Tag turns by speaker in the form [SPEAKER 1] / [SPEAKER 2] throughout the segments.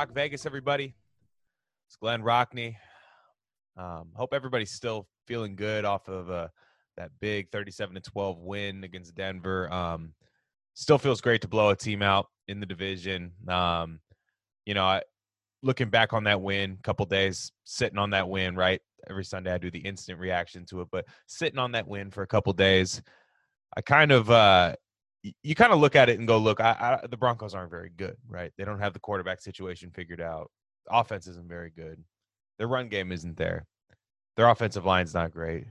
[SPEAKER 1] Rock Vegas, everybody. It's Glenn Rockney. Um, hope everybody's still feeling good off of uh, that big 37 to 12 win against Denver. Um, still feels great to blow a team out in the division. Um, you know, I, looking back on that win, couple days sitting on that win, right? Every Sunday I do the instant reaction to it, but sitting on that win for a couple days, I kind of uh, you kind of look at it and go, look, I, I, the Broncos aren't very good, right? They don't have the quarterback situation figured out. Offense isn't very good. Their run game isn't there. Their offensive line's not great.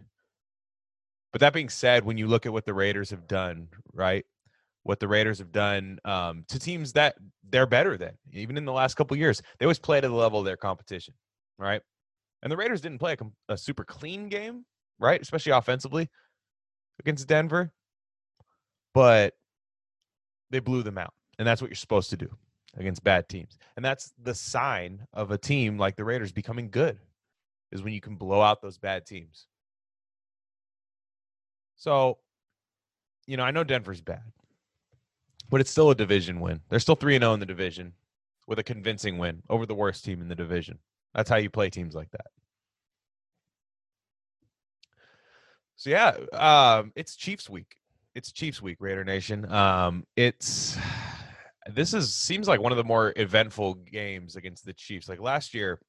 [SPEAKER 1] But that being said, when you look at what the Raiders have done, right? What the Raiders have done um, to teams that they're better than, even in the last couple years, they always play to the level of their competition, right? And the Raiders didn't play a, a super clean game, right? Especially offensively against Denver. But they blew them out. And that's what you're supposed to do against bad teams. And that's the sign of a team like the Raiders becoming good is when you can blow out those bad teams. So, you know, I know Denver's bad, but it's still a division win. They're still 3 0 in the division with a convincing win over the worst team in the division. That's how you play teams like that. So, yeah, um, it's Chiefs week it's Chiefs week, Raider Nation. Um, it's this is seems like one of the more eventful games against the Chiefs. Like last year,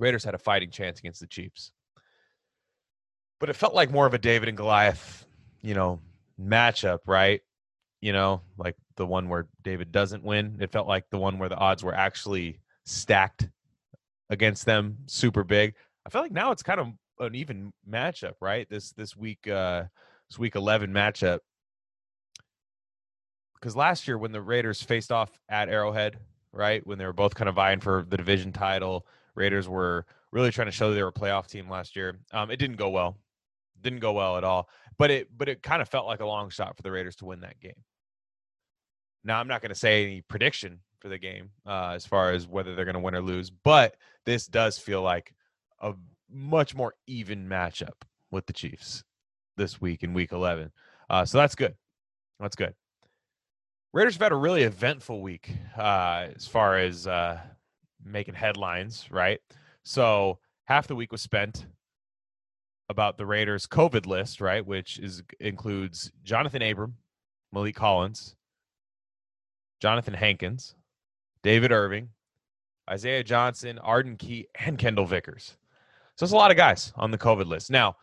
[SPEAKER 1] Raiders had a fighting chance against the Chiefs, but it felt like more of a David and Goliath, you know, matchup, right? You know, like the one where David doesn't win. It felt like the one where the odds were actually stacked against them, super big. I feel like now it's kind of an even matchup, right? This this week. uh this week 11 matchup. Because last year, when the Raiders faced off at Arrowhead, right, when they were both kind of vying for the division title, Raiders were really trying to show they were a playoff team last year. Um, it didn't go well, didn't go well at all. But it, but it kind of felt like a long shot for the Raiders to win that game. Now, I'm not going to say any prediction for the game uh, as far as whether they're going to win or lose, but this does feel like a much more even matchup with the Chiefs this week in week 11. Uh, so that's good. That's good. Raiders have had a really eventful week uh, as far as uh, making headlines, right? So half the week was spent about the Raiders COVID list, right, which is includes Jonathan Abram, Maliek Collins, Jonathan Hankins, David Irving, Isaiah Johnson, Arden Key, and Kendall Vickers. So it's a lot of guys on the COVID list. Now,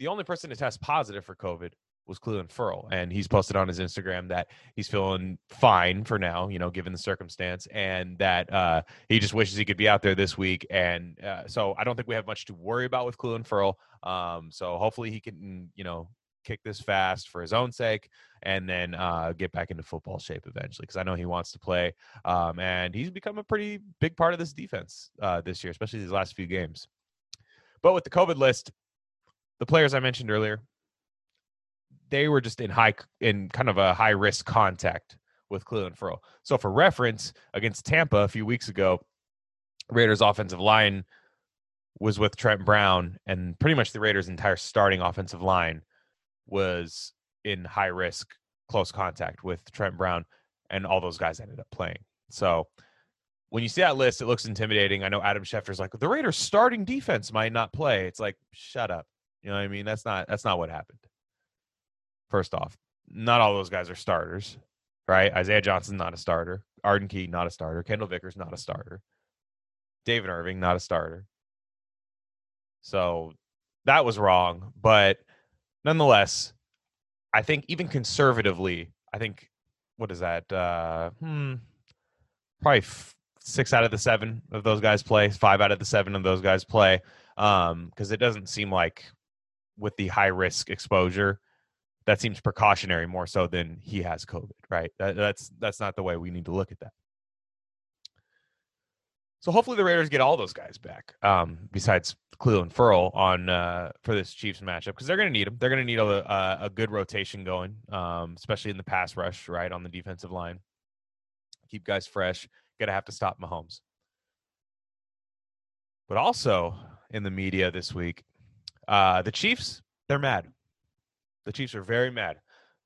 [SPEAKER 1] the only person to test positive for COVID was Clelin Ferrell, and he's posted on his Instagram that he's feeling fine for now, you know, given the circumstance, and that uh, he just wishes he could be out there this week. And uh, so I don't think we have much to worry about with Clelin Ferrell. Um, so hopefully he can, you know, kick this fast for his own sake and then uh, get back into football shape eventually because I know he wants to play. Um, and he's become a pretty big part of this defense uh, this year, especially these last few games. But with the COVID list, the players I mentioned earlier, they were just in high in kind of a high risk contact with Clelin Ferrell. So for reference, against Tampa a few weeks ago, Raiders offensive line was with Trent Brown, and pretty much the Raiders' entire starting offensive line was in high risk close contact with Trent Brown, and all those guys ended up playing. So when you see that list, it looks intimidating. I know Adam Schefter's like the Raiders' starting defense might not play. It's like shut up. You know what I mean? That's not that's not what happened. First off, not all those guys are starters, right? Isaiah Johnson not a starter. Arden Key not a starter. Kendall Vickers not a starter. David Irving not a starter. So that was wrong, but nonetheless, I think even conservatively, I think what is that? Uh, hmm, probably f- six out of the seven of those guys play. Five out of the seven of those guys play. Um, because it doesn't seem like with the high risk exposure, that seems precautionary more so than he has COVID, right? That, that's that's not the way we need to look at that. So hopefully the Raiders get all those guys back, um, besides Clelin Ferrell on uh, for this Chiefs matchup because they're going to need them. They're going to need a, a, a, good rotation going, um, especially in the pass rush, right on the defensive line. Keep guys fresh. To have to stop Mahomes. But also in the media this week, uh, the Chiefs, they're mad. The Chiefs are very mad.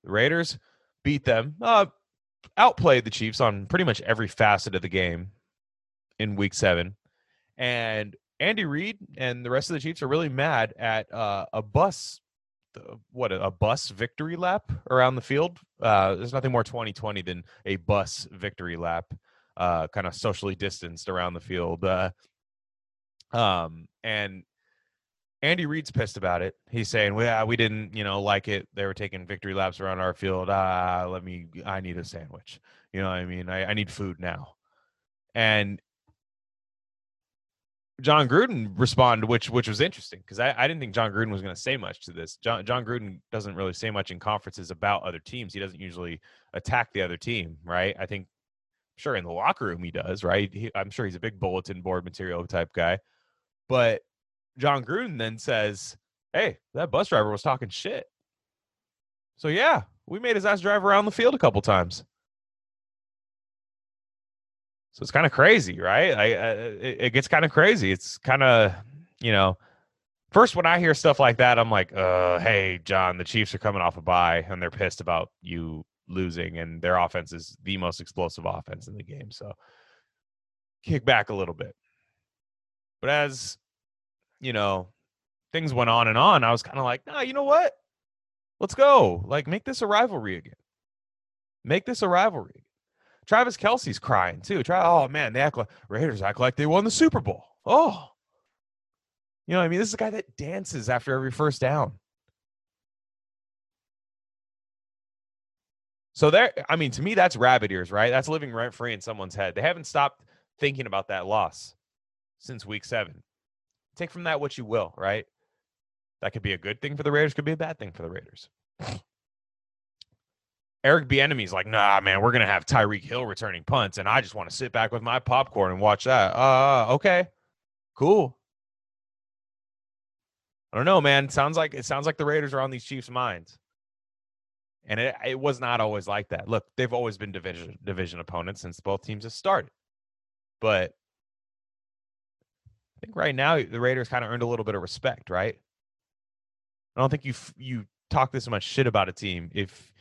[SPEAKER 1] The Raiders beat them. Uh, outplayed the Chiefs on pretty much every facet of the game in week seven. And Andy Reid and the rest of the Chiefs are really mad at uh, a bus, what a bus victory lap around the field. Uh, there's nothing more 2020 than a bus victory lap, uh, kind of socially distanced around the field. Uh, um, and Andy Reid's pissed about it. He's saying, "Well, we didn't, you know, like it. They were taking victory laps around our field. Ah, let me. I need a sandwich. You know, what I mean, I, I need food now." And Jon Gruden responded, which which was interesting because I, I didn't think Jon Gruden was going to say much to this. John Jon Gruden doesn't really say much in conferences about other teams. He doesn't usually attack the other team, right? I think, sure, in the locker room he does, right? He, I'm sure he's a big bulletin board material type guy, but Jon Gruden then says, "Hey, that bus driver was talking shit." So yeah, we made his ass drive around the field a couple times. So it's kind of crazy, right? I, I it, it gets kind of crazy. It's kind of, you know, first when I hear stuff like that, I'm like, uh, hey, Jon, the Chiefs are coming off a bye and they're pissed about you losing, and their offense is the most explosive offense in the game. So kick back a little bit. But as you know, things went on and on, I was kind of like, nah, you know what? Let's go. Like, make this a rivalry again. Make this a rivalry. Travis Kelce's crying too. Try, oh man, they act like Raiders act like they won the Super Bowl. Oh, you know, I mean, this is a guy that dances after every first down. So there, I mean, to me, that's rabbit ears, right? That's living rent free in someone's head. They haven't stopped thinking about that loss since week seven. Take from that what you will, right? That could be a good thing for the Raiders, could be a bad thing for the Raiders. Eric Bieniemy's like, nah, man, we're gonna have Tyreek Hill returning punts, and I just want to sit back with my popcorn and watch that. Uh, okay, cool. I don't know, man. Sounds like it sounds like the Raiders are on these Chiefs' minds, and it it was not always like that. Look, they've always been division division opponents since both teams have started, but I think right now the Raiders kind of earned a little bit of respect, right? I don't think you you talk this much shit about a team if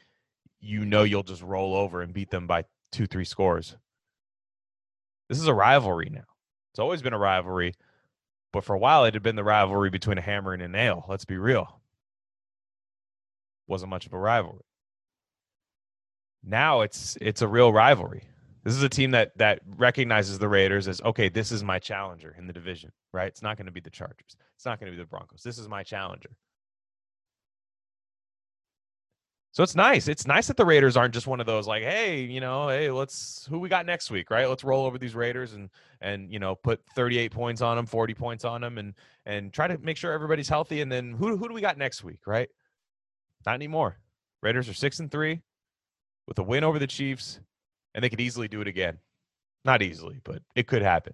[SPEAKER 1] you know you'll just roll over and beat them by two, three scores. This is a rivalry now. It's always been a rivalry, but for a while it had been the rivalry between a hammer and a nail. Let's be real. Wasn't much of a rivalry. Now it's it's a real rivalry. This is a team that that recognizes the Raiders as okay, this is my challenger in the division, right? It's not going to be the Chargers. It's not going to be the Broncos. This is my challenger. So it's nice. It's nice that the Raiders aren't just one of those like, hey, you know, hey, let's who we got next week, right? Let's roll over these Raiders and and you know put 38 points on them, 40 points on them, and and try to make sure everybody's healthy. And then who who do we got next week, right? Not anymore. Raiders are six and three with a win over the Chiefs, and they could easily do it again. Not easily, but it could happen.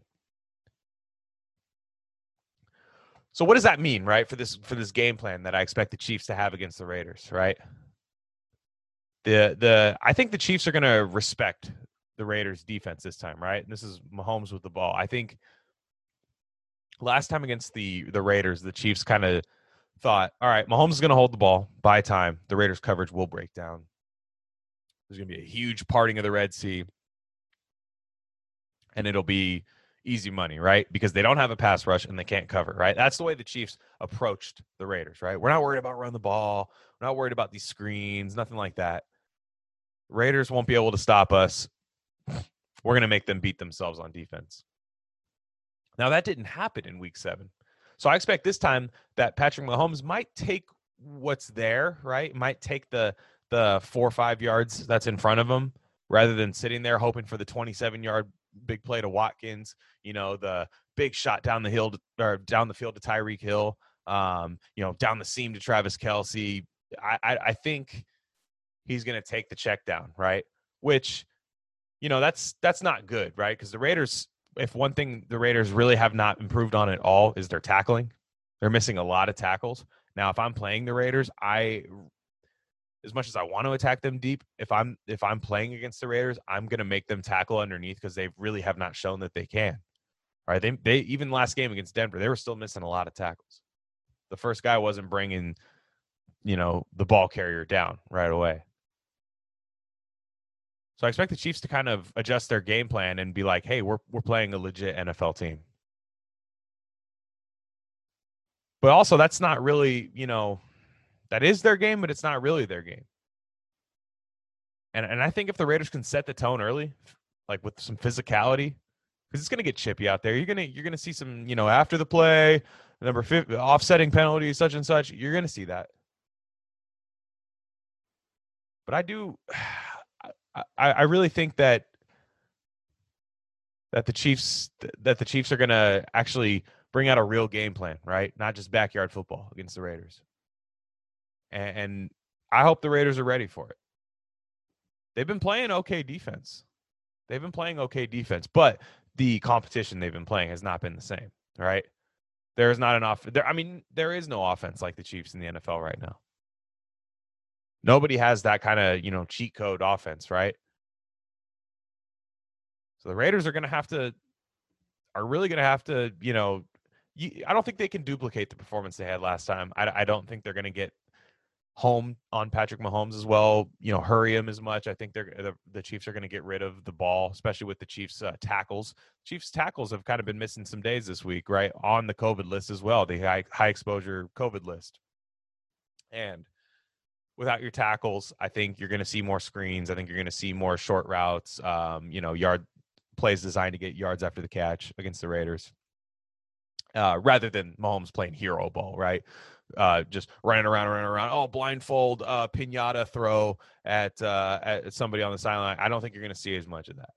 [SPEAKER 1] So what does that mean, right, for this for this game plan that I expect the Chiefs to have against the Raiders, right? the the I think the Chiefs are going to respect the Raiders defense this time, right? And this is Mahomes with the ball. I think last time against the the Raiders, the Chiefs kind of thought, all right, Mahomes is going to hold the ball by time. The Raiders coverage will break down. There's going to be a huge parting of the Red Sea. And it'll be easy money, right? Because they don't have a pass rush and they can't cover, right? That's the way the Chiefs approached the Raiders, right? We're not worried about run the ball. We're not worried about these screens, nothing like that. Raiders won't be able to stop us. We're going to make them beat themselves on defense. Now, that didn't happen in week seven. So I expect this time that Patrick Mahomes might take what's there, right? Might take the the four or five yards that's in front of him rather than sitting there hoping for the 27 yard big play to Watkins, you know, the big shot down the hill to, or down the field to Tyreek Hill, um, you know, down the seam to Travis Kelce. I, I, I think he's going to take the check down, right? Which, you know, that's that's not good, right? Because the Raiders, if one thing the Raiders really have not improved on at all is their tackling. They're missing a lot of tackles. Now, if I'm playing the Raiders, I as much as I want to attack them deep, if I'm if I'm playing against the Raiders, I'm going to make them tackle underneath because they really have not shown that they can. All right, they they even last game against Denver, they were still missing a lot of tackles. The first guy wasn't bringing, you know, the ball carrier down right away. So I expect the Chiefs to kind of adjust their game plan and be like, "Hey, we're we're playing a legit NFL team." But also, that's not really, you know, that is their game, but it's not really their game. And and I think if the Raiders can set the tone early, like with some physicality, because it's going to get chippy out there. You're gonna you're gonna see some, you know, after the play, number 50, offsetting penalties, such and such. You're gonna see that. But I do, I, I really think that that the Chiefs that the Chiefs are gonna actually bring out a real game plan, right? Not just backyard football against the Raiders. And, and I hope the Raiders are ready for it. They've been playing okay defense. They've been playing okay defense, but the competition they've been playing has not been the same, right? There is not enough. There, I mean, there is no offense like the Chiefs in the NFL right now. Nobody has that kind of you know cheat code offense, right? So the Raiders are going to have to, are really going to have to, you know, I don't think they can duplicate the performance they had last time. I, I don't think they're going to get home on Patrick Mahomes as well. You know, hurry him as much. I think they're the, the Chiefs are going to get rid of the ball, especially with the Chiefs uh, tackles. Chiefs tackles have kind of been missing some days this week, right? On the COVID list as well, the high high exposure COVID list. And without your tackles, I think you're going to see more screens. I think you're going to see more short routes. Um, you know, yard plays designed to get yards after the catch against the Raiders. Uh, rather than Mahomes playing hero ball, right? Uh, just running around, running around. Oh, blindfold uh, pinata throw at uh, at somebody on the sideline. I don't think you're going to see as much of that.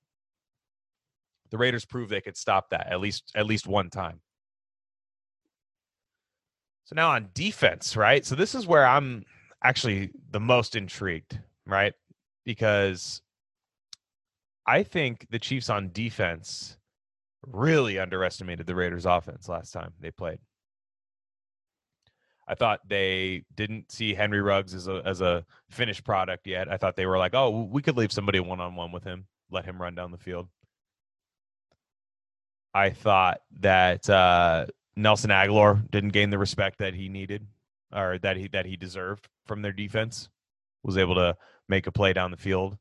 [SPEAKER 1] The Raiders proved they could stop that at least at least one time. So now on defense, right? So this is where I'm actually the most intrigued, right? Because I think the Chiefs on defense really underestimated the Raiders offense last time they played. I thought they didn't see Henry Ruggs as a as a finished product yet. I thought they were like, oh, we could leave somebody one on one with him, let him run down the field. I thought that uh, Nelson Agholor didn't gain the respect that he needed or that he that he deserved from their defense. Was able to make a play down the field.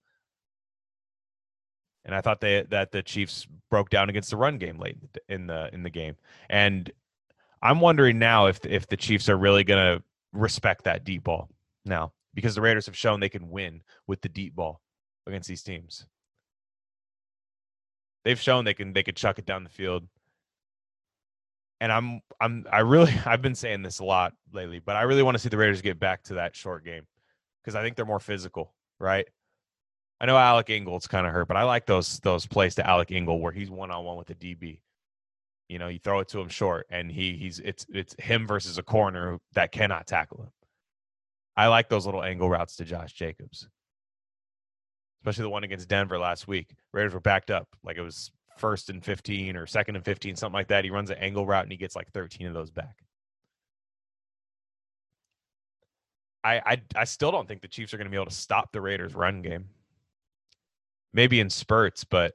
[SPEAKER 1] And I thought they that the Chiefs broke down against the run game late in the in the game. And I'm wondering now if if the Chiefs are really going to respect that deep ball now because the Raiders have shown they can win with the deep ball against these teams. They've shown they can they can chuck it down the field. And I'm I'm I really I've been saying this a lot lately, but I really want to see the Raiders get back to that short game because I think they're more physical, right? I know Alec Ingold's kind of hurt, but I like those those plays to Alec Ingold where he's one on one with the DB. You know, you throw it to him short, and he he's it's it's him versus a corner that cannot tackle him. I like those little angle routes to Josh Jacobs, especially the one against Denver last week. Raiders were backed up like it was first and 15 or second and 15, something like that. He runs an angle route and he gets like 13 of those back. I, I, I still don't think the Chiefs are going to be able to stop the Raiders' run game. Maybe in spurts, but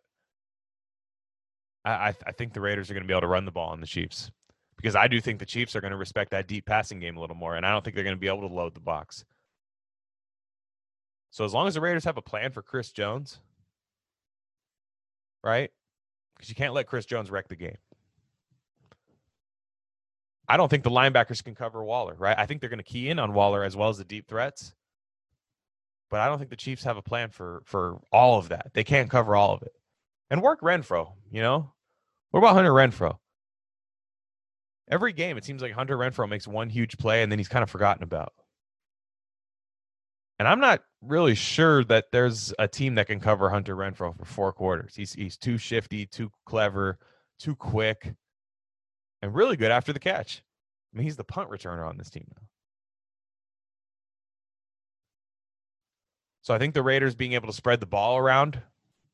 [SPEAKER 1] I, I think the Raiders are going to be able to run the ball on the Chiefs because I do think the Chiefs are going to respect that deep passing game a little more, and I don't think they're going to be able to load the box. So as long as the Raiders have a plan for Chris Jones, right? Because you can't let Chris Jones wreck the game. I don't think the linebackers can cover Waller, right? I think they're going to key in on Waller as well as the deep threats. But I don't think the Chiefs have a plan for for all of that. They can't cover all of it. And work Renfrow, you know? What about Hunter Renfrow? Every game, it seems like Hunter Renfrow makes one huge play and then he's kind of forgotten about. And I'm not really sure that there's a team that can cover Hunter Renfrow for four quarters. He's he's too shifty, too clever, too quick, and really good after the catch. I mean, he's the punt returner on this team now. So I think the Raiders being able to spread the ball around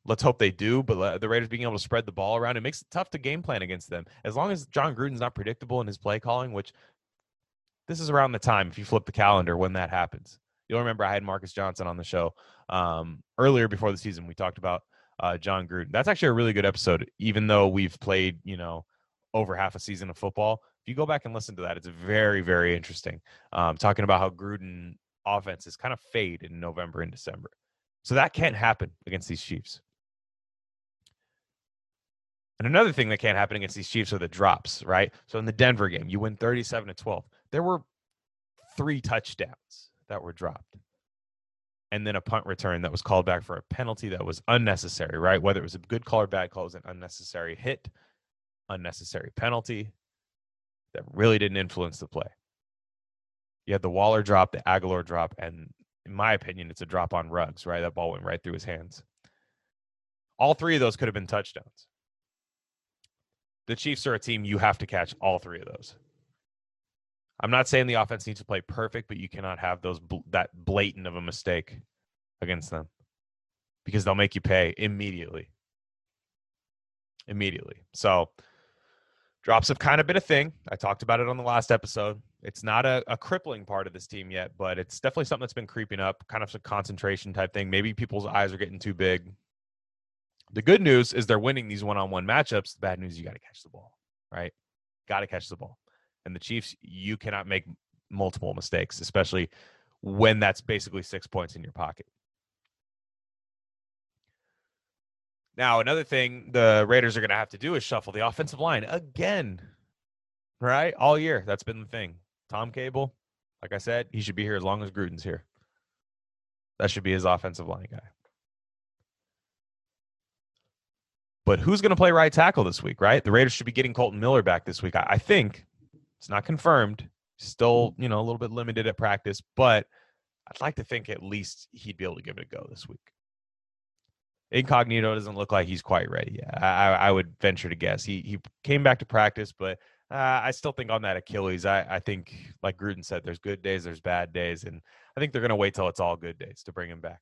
[SPEAKER 1] Let's hope they do. But the Raiders being able to spread the ball around, it makes it tough to game plan against them. As long as Jon Gruden's not predictable in his play calling, which this is around the time, if you flip the calendar, when that happens. You'll remember I had Marcus Johnson on the show um, earlier before the season. We talked about uh, Jon Gruden. That's actually a really good episode, even though we've played, you know, over half a season of football. If you go back and listen to that, it's very, very interesting. Um, talking about how Gruden offenses kind of fade in November and December So that can't happen against these Chiefs. And another thing that can't happen against these Chiefs are the drops, right? So in the Denver game, you win 37 to 12. There were three touchdowns that were dropped. And then a punt return that was called back for a penalty that was unnecessary, right? Whether it was a good call or bad call, it was an unnecessary hit, unnecessary penalty that really didn't influence the play. You had the Waller drop, the Agholor drop, and in my opinion, it's a drop on Ruggs, right? That ball went right through his hands. All three of those could have been touchdowns. The Chiefs are a team you have to catch all three of those. I'm not saying the offense needs to play perfect, but you cannot have those that blatant of a mistake against them because they'll make you pay immediately. Immediately. So drops have kind of been a thing. I talked about it on the last episode. It's not a, a crippling part of this team yet, but it's definitely something that's been creeping up, kind of a concentration type thing. Maybe people's eyes are getting too big. The good news is they're winning these one on one matchups. The bad news, you got to catch the ball, right? Got to catch the ball. And the Chiefs, you cannot make multiple mistakes, especially when that's basically six points in your pocket. Now, another thing the Raiders are going to have to do is shuffle the offensive line again, right? All year. That's been the thing. Tom Cable, like I said, he should be here as long as Gruden's here. That should be his offensive line guy. But who's going to play right tackle this week, right? The Raiders should be getting Kolton Miller back this week. I, I think it's not confirmed. Still, you know, a little bit limited at practice, but I'd like to think at least he'd be able to give it a go this week. Incognito doesn't look like he's quite ready yet. I, I would venture to guess he he came back to practice, but uh, I still think on that Achilles, I, I think like Gruden said, there's good days, there's bad days, and I think they're going to wait till it's all good days to bring him back.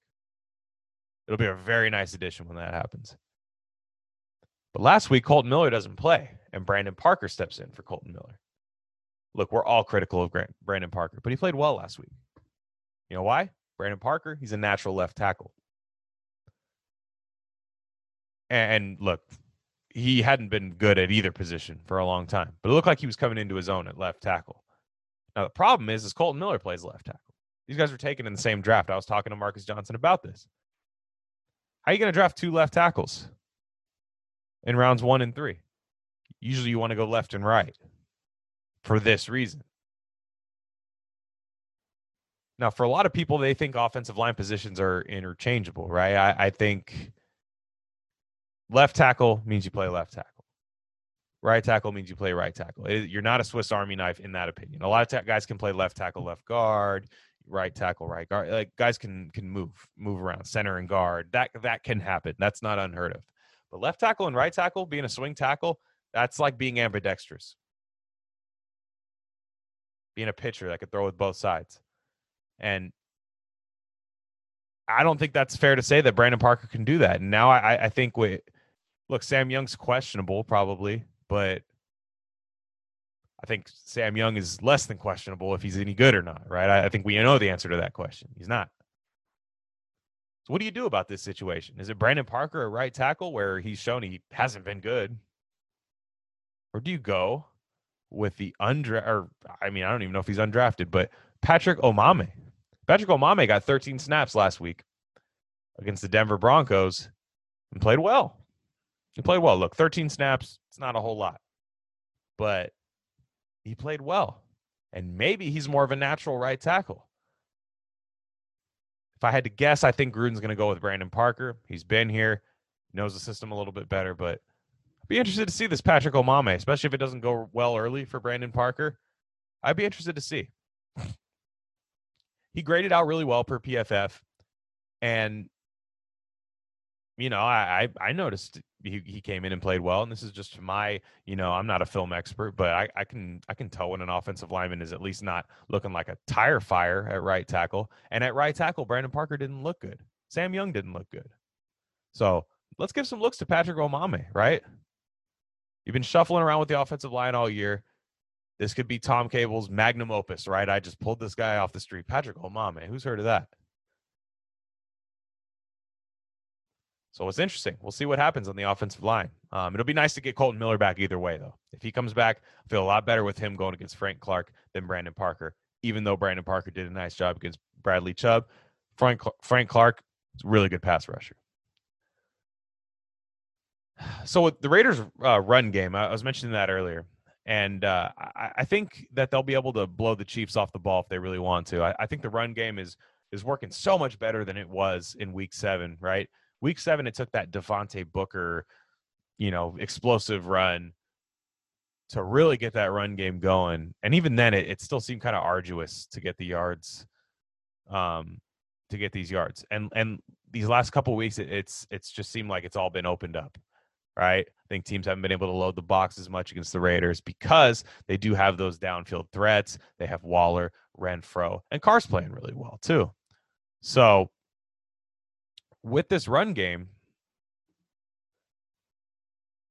[SPEAKER 1] It'll be a very nice addition when that happens. But last week, Kolton Miller doesn't play, and Brandon Parker steps in for Kolton Miller. Look, we're all critical of Brandon Parker, but he played well last week. You know why? Brandon Parker, he's a natural left tackle. And look, he hadn't been good at either position for a long time, but it looked like he was coming into his own at left tackle. Now the problem is, is Kolton Miller plays left tackle. These guys were taken in the same draft. I was talking to Marcus Johnson about this. How are you going to draft two left tackles in rounds one and three? Usually you want to go left and right for this reason. Now, for a lot of people, they think offensive line positions are interchangeable, right? I, I think left tackle means you play left tackle. Right tackle means you play right tackle. It, you're not a Swiss Army knife in that opinion. A lot of ta- guys can play left tackle, left guard, right tackle, right guard. Like guys can can move move around, center and guard. That that can happen. That's not unheard of. But left tackle and right tackle, being a swing tackle, that's like being ambidextrous. Being a pitcher that could throw with both sides. And I don't think that's fair to say that Brandon Parker can do that. And now I, I think we look, Sam Young's questionable probably, but I think Sam Young is less than questionable if he's any good or not, right? I, I think we know the answer to that question. He's not. So what do you do about this situation? Is it Brandon Parker a right tackle where he's shown he hasn't been good? Or do you go with the undra or I mean, I don't even know if he's undrafted, but Patrick Omameh. Patrick Omameh got 13 snaps last week against the Denver Broncos and played well. He played well. Look, 13 snaps, it's not a whole lot. But he played well. And maybe he's more of a natural right tackle. If I had to guess, I think Gruden's going to go with Brandon Parker. He's been here, knows the system a little bit better, but I'd be interested to see this Patrick Omameh, especially if it doesn't go well early for Brandon Parker. I'd be interested to see. he graded out really well per PFF, and you know, I I, I noticed he, he came in and played well. And this is just my, you know, I'm not a film expert, but I, I can I can tell when an offensive lineman is at least not looking like a tire fire at right tackle. And at right tackle, Brandon Parker didn't look good. Sam Young didn't look good. So let's give some looks to Patrick Omameh, right? You've been shuffling around with the offensive line all year. This could be Tom Cable's magnum opus, right? I just pulled this guy off the street. Patrick Omameh. Who's heard of that? So it's interesting. We'll see what happens on the offensive line. Um, it'll be nice to get Kolton Miller back either way, though. If he comes back, I feel a lot better with him going against Frank Clark than Brandon Parker. Even though Brandon Parker did a nice job against Bradley Chubb, Frank Frank Clark is a really good pass rusher. So with the Raiders' uh, run game, I was mentioning that earlier, and uh, I, I, think that they'll be able to blow the Chiefs off the ball if they really want to. I, I think the run game is is working so much better than it was in Week Seven. Right, Week Seven, it took that Devontae Booker, you know, explosive run to really get that run game going, and even then, it, it still seemed kind of arduous to get the yards, um, to get these yards, and and these last couple weeks, it, it's it's just seemed like it's all been opened up right? I think teams haven't been able to load the box as much against the Raiders because they do have those downfield threats. They have Waller, Renfrow, and Carr's playing really well too. So with this run game,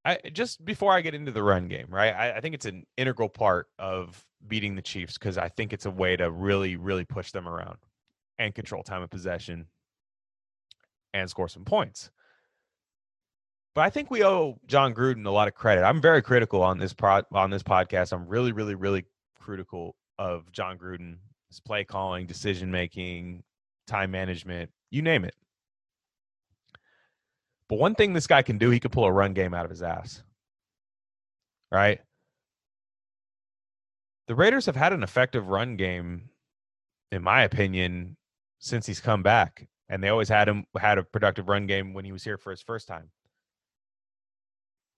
[SPEAKER 1] I just before I get into the run game, right? I, I think it's an integral part of beating the Chiefs because I think it's a way to really, really push them around and control time of possession and score some points. But I think we owe Jon Gruden a lot of credit. I'm very critical on this pro- on this podcast. I'm really, really, really critical of Jon Gruden, his play calling, decision making, time management, you name it. But one thing this guy can do, he could pull a run game out of his ass. Right? The Raiders have had an effective run game, in my opinion, since he's come back. And they always had him had a productive run game when he was here for his first time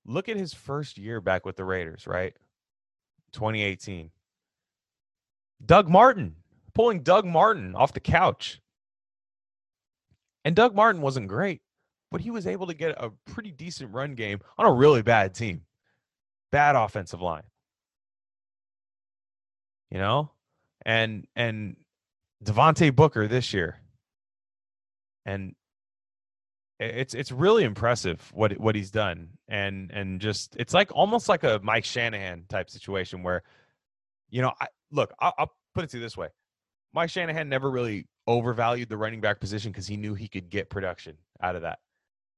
[SPEAKER 1] look at his first year back with the Raiders, right? 2018. Doug Martin, pulling Doug Martin off the couch. And Doug Martin wasn't great, but he was able to get a pretty decent run game on a really bad team. Bad offensive line. You know? And and Devontae Booker this year. And it's it's really impressive what what he's done and and just it's like almost like a Mike Shanahan type situation where you know I look I'll, I'll put it to you this way Mike Shanahan never really overvalued the running back position because he knew he could get production out of that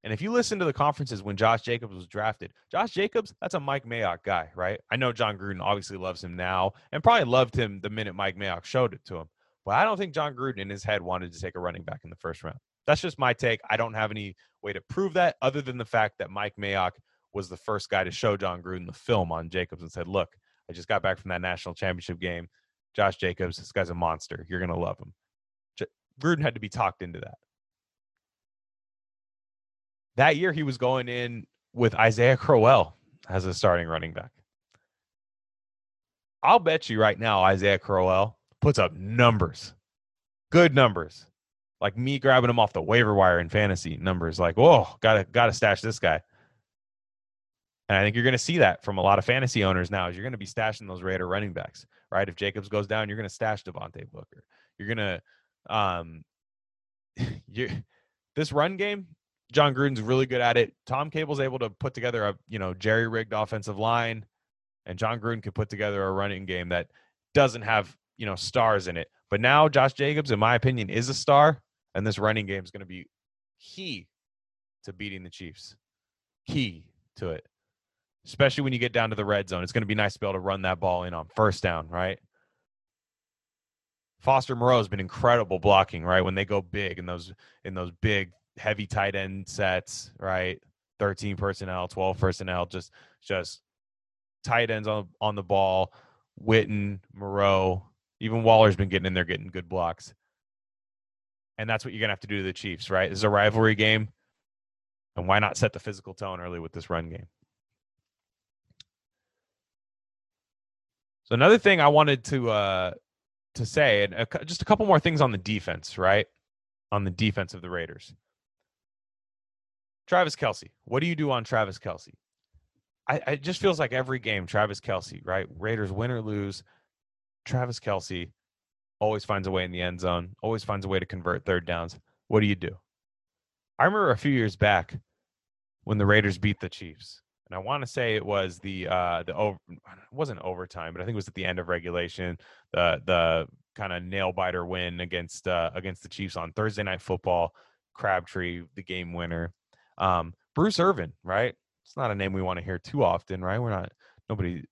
[SPEAKER 1] and if you listen to the conferences when Josh Jacobs was drafted Josh Jacobs that's a Mike Mayock guy right I know Jon Gruden obviously loves him now and probably loved him the minute Mike Mayock showed it to him but I don't think Jon Gruden in his head wanted to take a running back in the first round that's just my take. I don't have any way to prove that other than the fact that Mike Mayock was the first guy to show Jon Gruden the film on Jacobs and said, Look, I just got back from that national championship game. Josh Jacobs, this guy's a monster. You're going to love him. J- Gruden had to be talked into that. That year, he was going in with Isaiah Crowell as a starting running back. I'll bet you right now, Isaiah Crowell puts up numbers, good numbers like me grabbing him off the waiver wire in fantasy numbers. Like, whoa, gotta gotta stash this guy. And I think you're going to see that from a lot of fantasy owners now. Is you're going to be stashing those Raider running backs, right? If Jacobs goes down, you're going to stash Devontae Booker. You're going to, um, you this run game. Jon Gruden's really good at it. Tom Cable's able to put together a you know jerry rigged offensive line, and Jon Gruden could put together a running game that doesn't have you know stars in it. But now Josh Jacobs, in my opinion, is a star. And this running game is going to be key to beating the Chiefs. Key to it. Especially when you get down to the red zone. It's going to be nice to be able to run that ball in on first down, right? Foster Moreau has been incredible blocking, right? When they go big in those in those big heavy tight end sets, right? 13 personnel, 12 personnel, just just tight ends on on the ball. Witten, Moreau, even Waller's been getting in there getting good blocks and that's what you're gonna have to do to the Chiefs, right? This is a rivalry game, and why not set the physical tone early with this run game? So another thing I wanted to uh, to say, and a, just a couple more things on the defense, right? On the defense of the Raiders. Travis Kelce. what do you do on Travis Kelce? I, it just feels like every game, Travis Kelce, right? Raiders win or lose, Travis Kelsey always finds a way in the end zone, always finds a way to convert third downs. What do you do? I remember a few years back when the Raiders beat the Chiefs, and I want to say it was the uh the over it wasn't overtime, but I think it was at the end of regulation, the the kind of nail biter win against uh against the Chiefs on Thursday night football. Crabtree, the game winner. Um, Bruce Irvin, right? It's not a name we want to hear too often, right? We're not nobody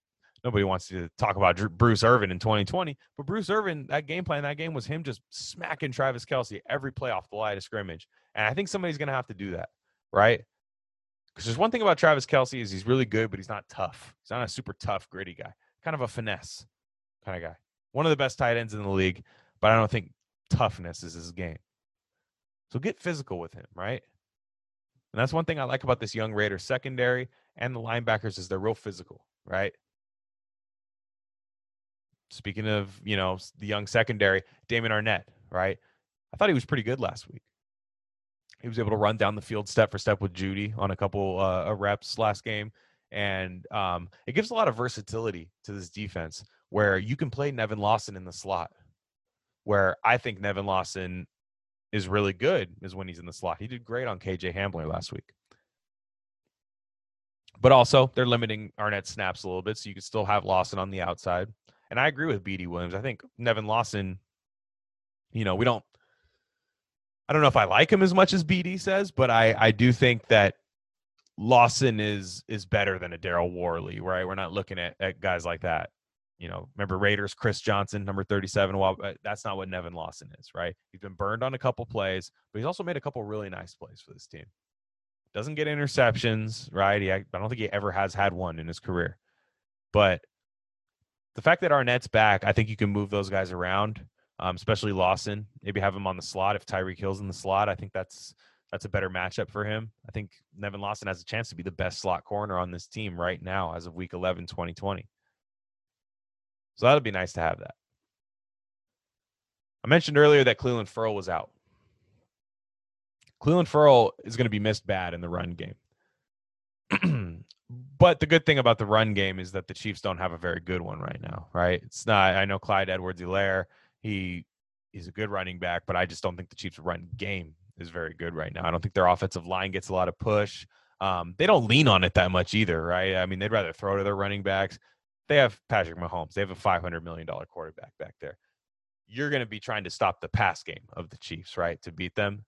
[SPEAKER 1] nobody wants to talk about Bruce Irvin in 2020, but Bruce Irvin, that game plan, that game was him just smacking Travis Kelce every play off the line of scrimmage. And I think somebody's going to have to do that, right? Because there's one thing about Travis Kelce is he's really good, but he's not tough. He's not a super tough, gritty guy. Kind of a finesse kind of guy. One of the best tight ends in the league, but I don't think toughness is his game. So get physical with him, right? And that's one thing I like about this young Raiders secondary and the linebackers is they're real physical, right? Speaking of, you know, the young secondary, Damon Arnette, right? I thought he was pretty good last week. He was able to run down the field step for step with Jeudy on a couple uh, reps last game. And um, it gives a lot of versatility to this defense where you can play Nevin Lawson in the slot. Where I think Nevin Lawson is really good is when he's in the slot. He did great on KJ Hamler last week. But also, they're limiting Arnette snaps a little bit, so you can still have Lawson on the outside. And I agree with BD Williams. I think Nevin Lawson, you know, we don't I don't know if I like him as much as BD says, but I I do think that Lawson is is better than a Daryl Worley, right? We're not looking at, at guys like that. You know, remember Raiders, Chris Johnson, number 37. Well, that's not what Nevin Lawson is, right? He's been burned on a couple plays, but he's also made a couple really nice plays for this team. Doesn't get interceptions, right? He, I don't think he ever has had one in his career. But the fact that Arnette's back, I think you can move those guys around, um, especially Lawson. Maybe have him on the slot if Tyreek Hill's in the slot. I think that's that's a better matchup for him. I think Nevin Lawson has a chance to be the best slot corner on this team right now as of week 11, 2020. So that'll be nice to have that. I mentioned earlier that Clelin Ferrell was out. Clelin Ferrell is going to be missed bad in the run game. but the good thing about the run game is that the Chiefs don't have a very good one right now, right? It's not, I know Clyde Edwards Helaire, he he's a good running back, but I just don't think the Chiefs' run game is very good right now. I don't think their offensive line gets a lot of push. Um, they don't lean on it that much either, right? I mean, they'd rather throw to their running backs. They have Patrick Mahomes. They have a $500 million quarterback back there. You're going to be trying to stop the pass game of the Chiefs, right, to beat them.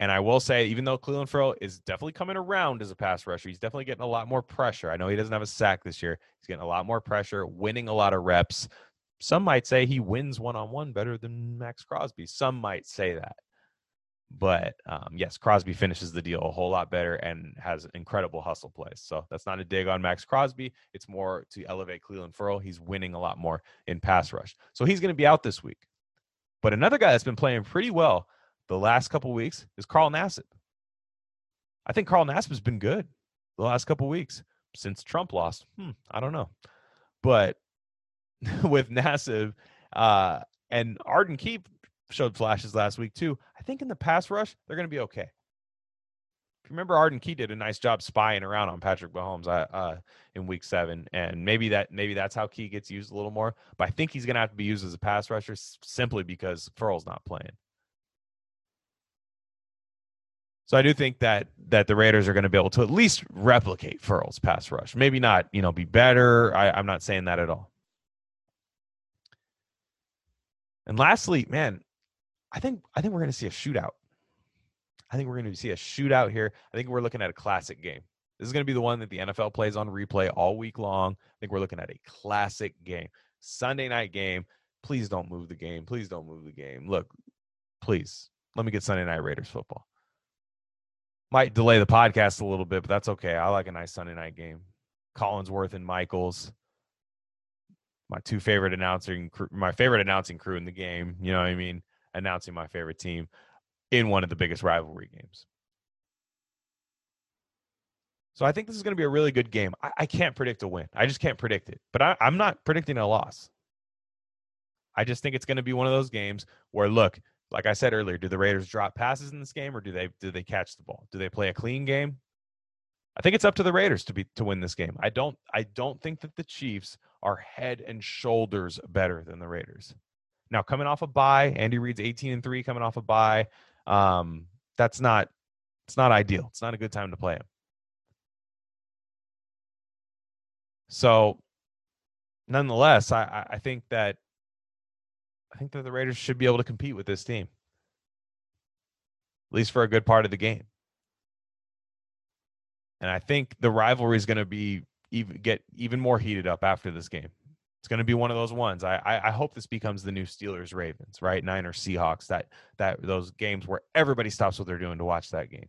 [SPEAKER 1] And I will say, even though Clelin Ferrell is definitely coming around as a pass rusher, he's definitely getting a lot more pressure. I know he doesn't have a sack this year. He's getting a lot more pressure, winning a lot of reps. Some might say he wins one on one better than Maxx Crosby. Some might say that. But um, yes, Crosby finishes the deal a whole lot better and has incredible hustle plays. So that's not a dig on Maxx Crosby. It's more to elevate Clelin Ferrell. He's winning a lot more in pass rush. So he's going to be out this week. But another guy that's been playing pretty well the last couple weeks is Carl Nassib. I think Carl Nassib has been good the last couple weeks since Trump lost. Hmm, I don't know. But with Nassib uh, and Arden Key showed flashes last week too. I think in the pass rush, they're going to be okay. If you remember, Arden Key did a nice job spying around on Patrick Mahomes uh, uh, in Week Seven, and maybe that maybe that's how Key gets used a little more. But I think he's going to have to be used as a pass rusher simply because Ferrell's not playing. So I do think that that the Raiders are going to be able to at least replicate Ferrell's pass rush. Maybe not, you know, be better. I, I'm not saying that at all. And lastly, man, I think I think we're going to see a shootout. I think we're going to see a shootout here. I think we're looking at a classic game. This is going to be the one that the NFL plays on replay all week long. I think we're looking at a classic game. Sunday night game. Please don't move the game. Please don't move the game. Look, please let me get Sunday night Raiders football. Might delay the podcast a little bit, but that's okay. I like a nice Sunday night game. Collinsworth and Michaels my two favorite announcing my favorite announcing crew in the game. You know what I mean? Announcing my favorite team in one of the biggest rivalry games. So I think this is going to be a really good game. I, I can't predict a win. I just can't predict it. But I, I'm not predicting a loss. I just think it's going to be one of those games where, look, like I said earlier, do the Raiders drop passes in this game, or do they do they catch the ball? Do they play a clean game? I think it's up to the Raiders to be to win this game. I don't I don't think that the Chiefs are head and shoulders better than the Raiders. Now coming off a bye, Andy Reid's 18 and 3 coming off a bye. Um, that's not it's not ideal. It's not a good time to play him. So nonetheless, I, I think that I think that the Raiders should be able to compete with this team. At least for a good part of the game. And I think the rivalry is going to be even get even more heated up after this game. It's going to be one of those ones. I, I, I hope this becomes the new Steelers Ravens, right? Niners Seahawks. That that those games where everybody stops what they're doing to watch that game.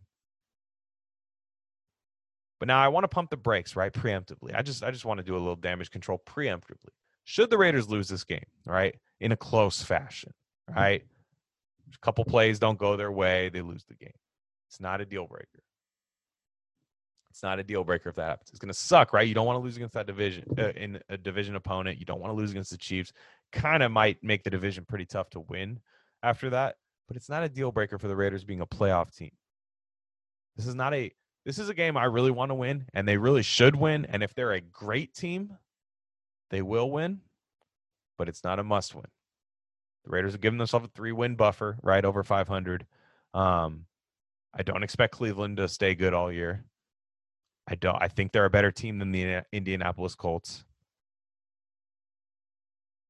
[SPEAKER 1] But now I want to pump the brakes, right? Preemptively. I just I just want to do a little damage control preemptively. Should the Raiders lose this game, right? In a close fashion, right? A couple plays don't go their way, they lose the game. It's not a deal breaker. It's not a deal breaker if that happens. It's going to suck, right? You don't want to lose against that division uh, in a division opponent. You don't want to lose against the Chiefs. Kind of might make the division pretty tough to win after that, but it's not a deal breaker for the Raiders being a playoff team. This is not a this is a game I really want to win and they really should win and if they're a great team, they will win, but it's not a must win. The Raiders have given themselves a 3-win buffer, right over 500. Um I don't expect Cleveland to stay good all year. I don't. I think they're a better team than the Indianapolis Colts.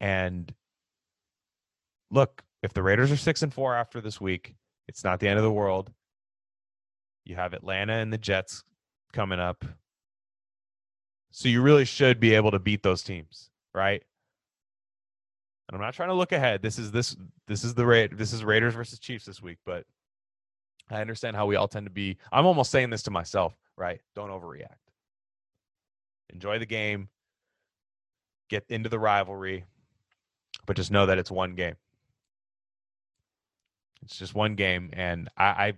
[SPEAKER 1] And look, if the Raiders are six and four after this week, it's not the end of the world. You have Atlanta and the Jets coming up. So you really should be able to beat those teams, right? And I'm not trying to look ahead. This is this this is the Ra- this is Raiders versus Chiefs this week, but I understand how we all tend to be. I'm almost saying this to myself, right? Don't overreact. Enjoy the game, get into the rivalry, but just know that it's one game. It's just one game, and I, I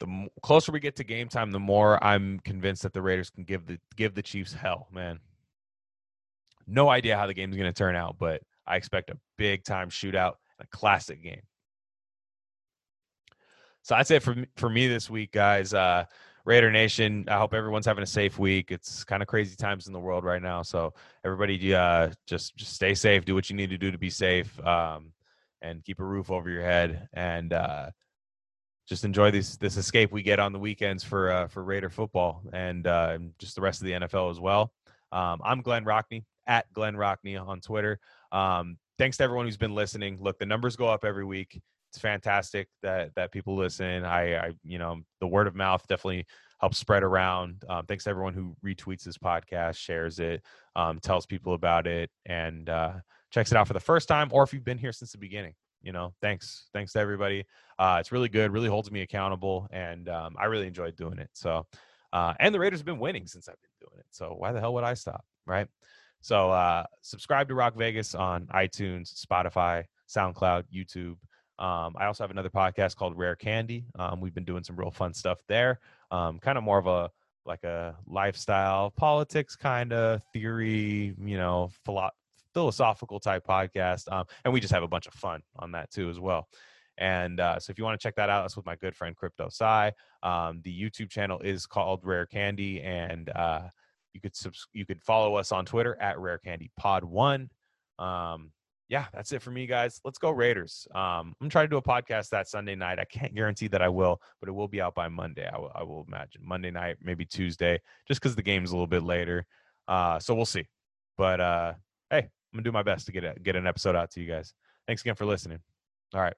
[SPEAKER 1] the closer we get to game time, the more I'm convinced that the Raiders can give the give the Chiefs hell, man. No idea how the game's going to turn out, but I expect a big time shootout, a classic game. So that's it for for me this week, guys. Uh, Raider Nation, I hope everyone's having a safe week. It's kind of crazy times in the world right now, so everybody uh, just just stay safe. Do what you need to do to be safe, um, and keep a roof over your head, and uh, just enjoy this this escape we get on the weekends for uh, for Raider football and uh, just the rest of the NFL as well. Um, I'm Glenn Rockney at Glenn Rockney on Twitter. Um, thanks to everyone who's been listening. Look, the numbers go up every week it's fantastic that that people listen. I, I you know, the word of mouth definitely helps spread around. Um, thanks to everyone who retweets this podcast, shares it, um, tells people about it, and uh, checks it out for the first time, or if you've been here since the beginning. You know, thanks, thanks to everybody. Uh, it's really good, really holds me accountable, and um, I really enjoyed doing it. So, uh, and the Raiders have been winning since I've been doing it. So why the hell would I stop, right? So uh, subscribe to Rock Vegas on iTunes, Spotify, SoundCloud, YouTube. Um, I also have another podcast called Rare Candy. Um, we've been doing some real fun stuff there. Um, kind of more of a like a lifestyle, politics kind of theory, you know, philo- philosophical type podcast. Um, and we just have a bunch of fun on that too as well. And uh, so if you want to check that out, that's with my good friend Crypto Psy. Um, the YouTube channel is called Rare Candy, and uh, you could subs- you could follow us on Twitter at Rare Candy Pod One. Um, yeah, that's it for me, guys. Let's go Raiders. Um, I'm gonna try to do a podcast that Sunday night. I can't guarantee that I will, but it will be out by Monday. I will, I will imagine Monday night, maybe Tuesday, just because the game's a little bit later. Uh, so we'll see. But uh, hey, I'm gonna do my best to get a, get an episode out to you guys. Thanks again for listening. All right.